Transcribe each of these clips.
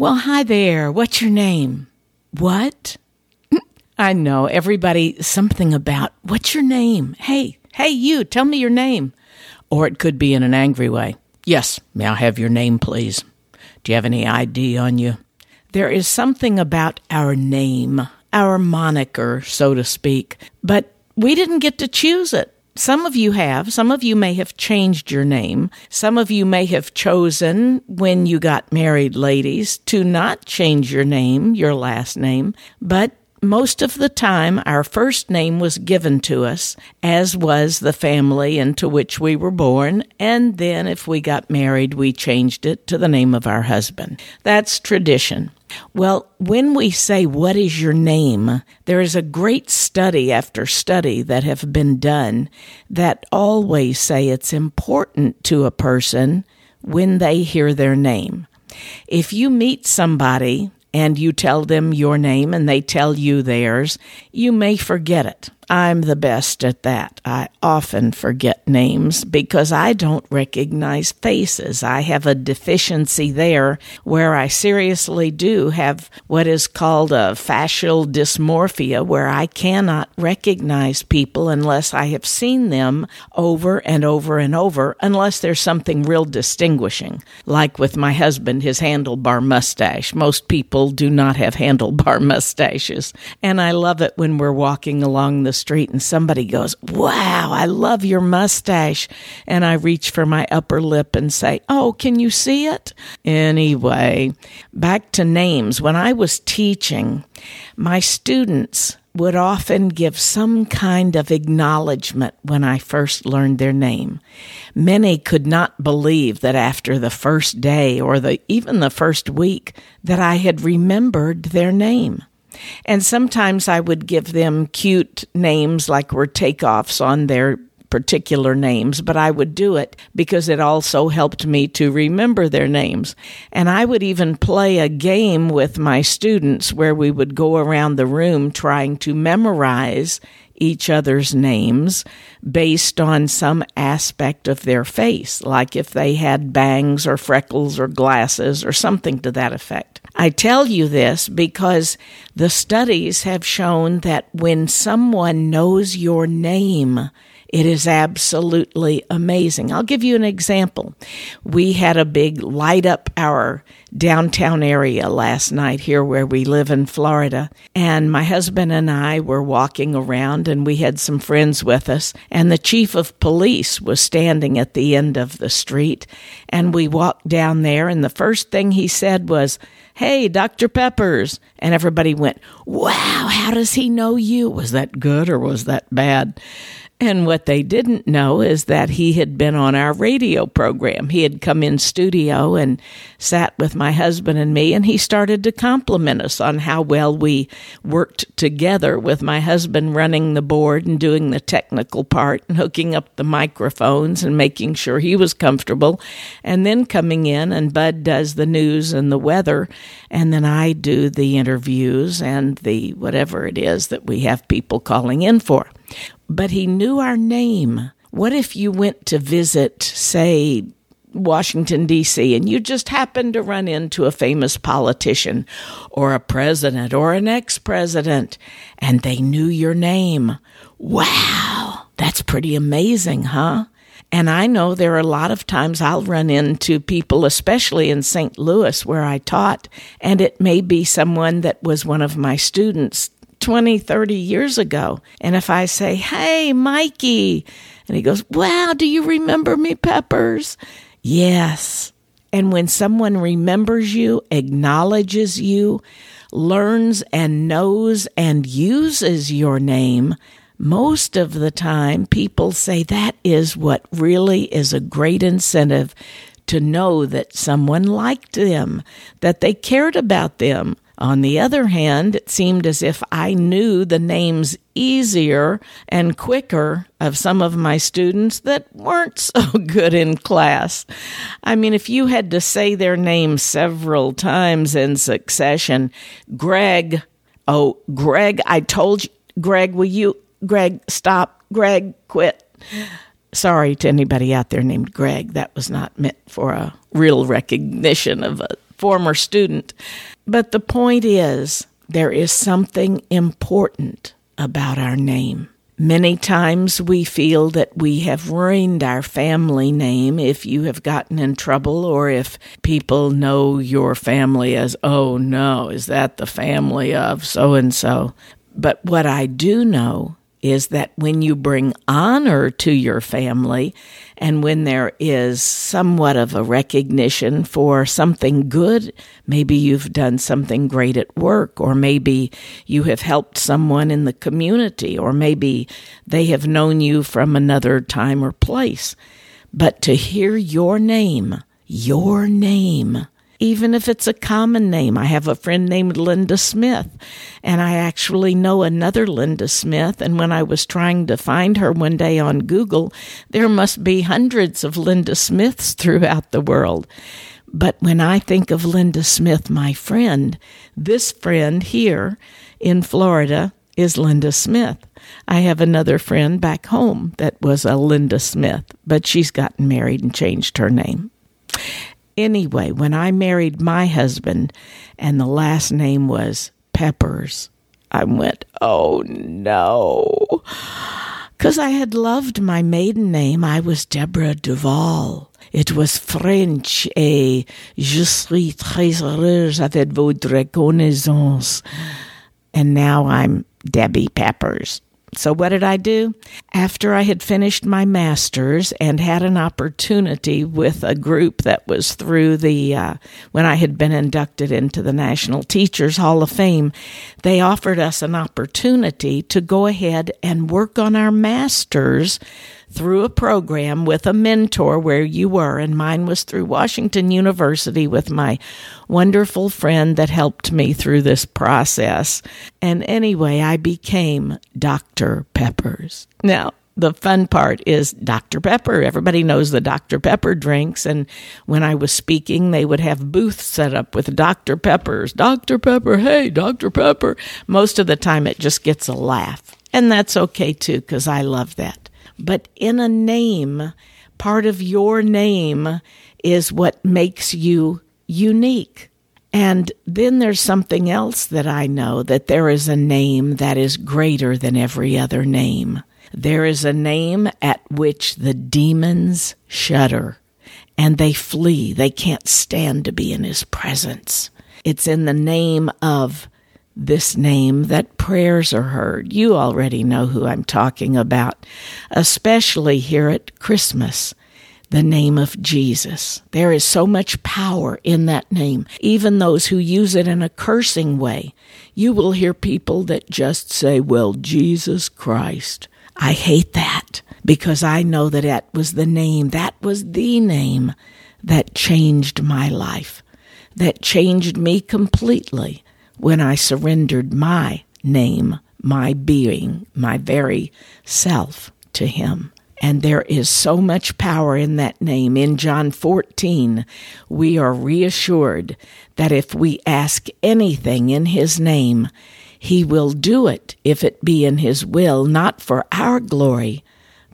Well, hi there. What's your name? What? I know everybody something about what's your name? Hey, hey, you, tell me your name. Or it could be in an angry way. Yes, may I have your name, please? Do you have any ID on you? There is something about our name, our moniker, so to speak, but we didn't get to choose it. Some of you have. Some of you may have changed your name. Some of you may have chosen when you got married, ladies, to not change your name, your last name. But most of the time, our first name was given to us, as was the family into which we were born. And then if we got married, we changed it to the name of our husband. That's tradition. Well, when we say, What is your name? there is a great study after study that have been done that always say it's important to a person when they hear their name. If you meet somebody and you tell them your name and they tell you theirs, you may forget it. I'm the best at that. I often forget names because I don't recognize faces. I have a deficiency there where I seriously do have what is called a facial dysmorphia, where I cannot recognize people unless I have seen them over and over and over, unless there's something real distinguishing. Like with my husband, his handlebar mustache. Most people do not have handlebar mustaches. And I love it when we're walking along the street and somebody goes, Wow, I love your mustache. And I reach for my upper lip and say, Oh, can you see it? Anyway, back to names. When I was teaching, my students would often give some kind of acknowledgement when I first learned their name. Many could not believe that after the first day or the even the first week that I had remembered their name. And sometimes I would give them cute names like were takeoffs on their particular names, but I would do it because it also helped me to remember their names. And I would even play a game with my students where we would go around the room trying to memorize each other's names based on some aspect of their face, like if they had bangs or freckles or glasses or something to that effect. I tell you this because the studies have shown that when someone knows your name, it is absolutely amazing. I'll give you an example. We had a big light up our downtown area last night here where we live in Florida. And my husband and I were walking around and we had some friends with us. And the chief of police was standing at the end of the street. And we walked down there. And the first thing he said was, Hey, Dr. Peppers. And everybody went, Wow, how does he know you? Was that good or was that bad? And what they didn't know is that he had been on our radio program. He had come in studio and sat with my husband and me, and he started to compliment us on how well we worked together with my husband running the board and doing the technical part and hooking up the microphones and making sure he was comfortable. And then coming in, and Bud does the news and the weather, and then I do the interviews and the whatever it is that we have people calling in for but he knew our name. What if you went to visit, say, Washington, D.C., and you just happened to run into a famous politician or a president or an ex president and they knew your name? Wow, that's pretty amazing, huh? And I know there are a lot of times I'll run into people, especially in St. Louis where I taught, and it may be someone that was one of my students 20, 30 years ago. And if I say, Hey, Mikey, and he goes, Wow, do you remember me, Peppers? Yes. And when someone remembers you, acknowledges you, learns and knows and uses your name, most of the time people say that is what really is a great incentive to know that someone liked them, that they cared about them, On the other hand, it seemed as if I knew the names easier and quicker of some of my students that weren't so good in class. I mean, if you had to say their name several times in succession, Greg, oh, Greg, I told you, Greg, will you, Greg, stop, Greg, quit. Sorry to anybody out there named Greg. That was not meant for a real recognition of a former student. But the point is, there is something important about our name. Many times we feel that we have ruined our family name if you have gotten in trouble or if people know your family as, oh no, is that the family of so and so? But what I do know is that when you bring honor to your family and when there is somewhat of a recognition for something good, maybe you've done something great at work, or maybe you have helped someone in the community, or maybe they have known you from another time or place. But to hear your name, your name, even if it's a common name. I have a friend named Linda Smith, and I actually know another Linda Smith. And when I was trying to find her one day on Google, there must be hundreds of Linda Smiths throughout the world. But when I think of Linda Smith, my friend, this friend here in Florida is Linda Smith. I have another friend back home that was a Linda Smith, but she's gotten married and changed her name. Anyway, when I married my husband and the last name was Peppers, I went, oh no. Because I had loved my maiden name. I was Deborah Duval. It was French et je suis très heureuse avec votre reconnaissance. And now I'm Debbie Peppers. So, what did I do? After I had finished my master's and had an opportunity with a group that was through the, uh, when I had been inducted into the National Teachers Hall of Fame, they offered us an opportunity to go ahead and work on our master's through a program with a mentor where you were, and mine was through Washington University with my wonderful friend that helped me through this process. And anyway, I became Dr. Peppers. Now, the fun part is Dr. Pepper. Everybody knows the Dr. Pepper drinks. And when I was speaking, they would have booths set up with Dr. Peppers. Dr. Pepper, hey, Dr. Pepper. Most of the time, it just gets a laugh. And that's okay too, because I love that. But in a name, part of your name is what makes you unique. And then there's something else that I know that there is a name that is greater than every other name. There is a name at which the demons shudder and they flee. They can't stand to be in his presence. It's in the name of this name that prayers are heard. You already know who I'm talking about, especially here at Christmas. The name of Jesus. There is so much power in that name. Even those who use it in a cursing way. You will hear people that just say, Well, Jesus Christ. I hate that because I know that that was the name, that was the name that changed my life, that changed me completely when I surrendered my name, my being, my very self to Him. And there is so much power in that name. In John 14, we are reassured that if we ask anything in His name, He will do it if it be in His will, not for our glory,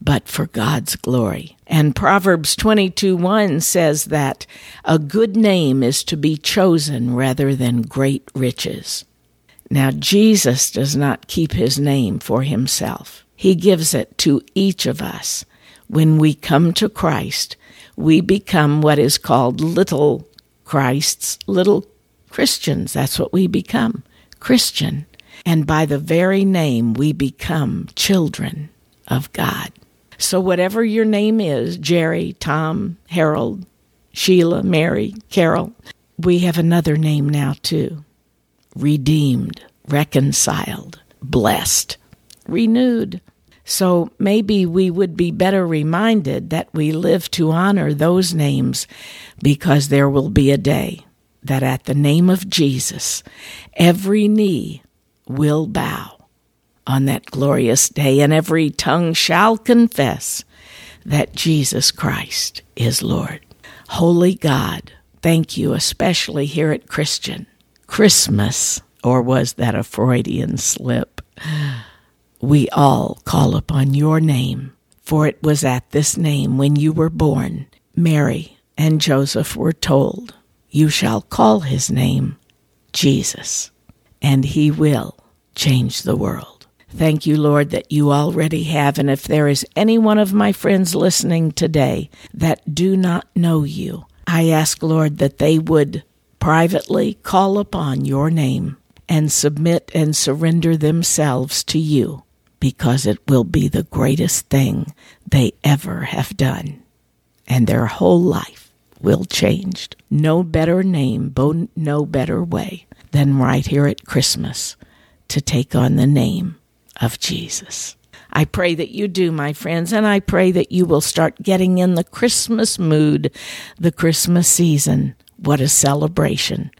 but for God's glory. And Proverbs 22 1 says that a good name is to be chosen rather than great riches. Now, Jesus does not keep his name for himself. He gives it to each of us. When we come to Christ, we become what is called little Christs, little Christians. That's what we become Christian. And by the very name, we become children of God. So, whatever your name is Jerry, Tom, Harold, Sheila, Mary, Carol we have another name now too redeemed, reconciled, blessed, renewed. So maybe we would be better reminded that we live to honor those names because there will be a day. that at the name of Jesus, every knee will bow on that glorious day, and every tongue shall confess that Jesus Christ is Lord. Holy God, thank you, especially here at Christian. Christmas, or was that a Freudian slip? We all call upon your name, for it was at this name when you were born. Mary and Joseph were told, You shall call his name Jesus, and he will change the world. Thank you, Lord, that you already have. And if there is any one of my friends listening today that do not know you, I ask, Lord, that they would privately call upon your name and submit and surrender themselves to you because it will be the greatest thing they ever have done. And their whole life will change. No better name, no better way than right here at Christmas to take on the name of Jesus. I pray that you do, my friends, and I pray that you will start getting in the Christmas mood, the Christmas season. What a celebration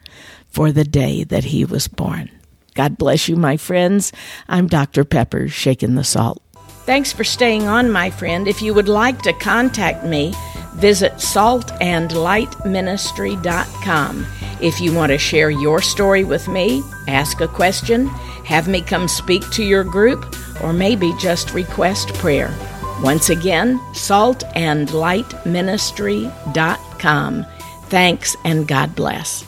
for the day that he was born. God bless you, my friends. I'm Dr. Pepper, shaking the salt. Thanks for staying on, my friend. If you would like to contact me, visit saltandlightministry.com. If you want to share your story with me, ask a question, have me come speak to your group, or maybe just request prayer. Once again, saltandlightministry.com. Thanks and God bless.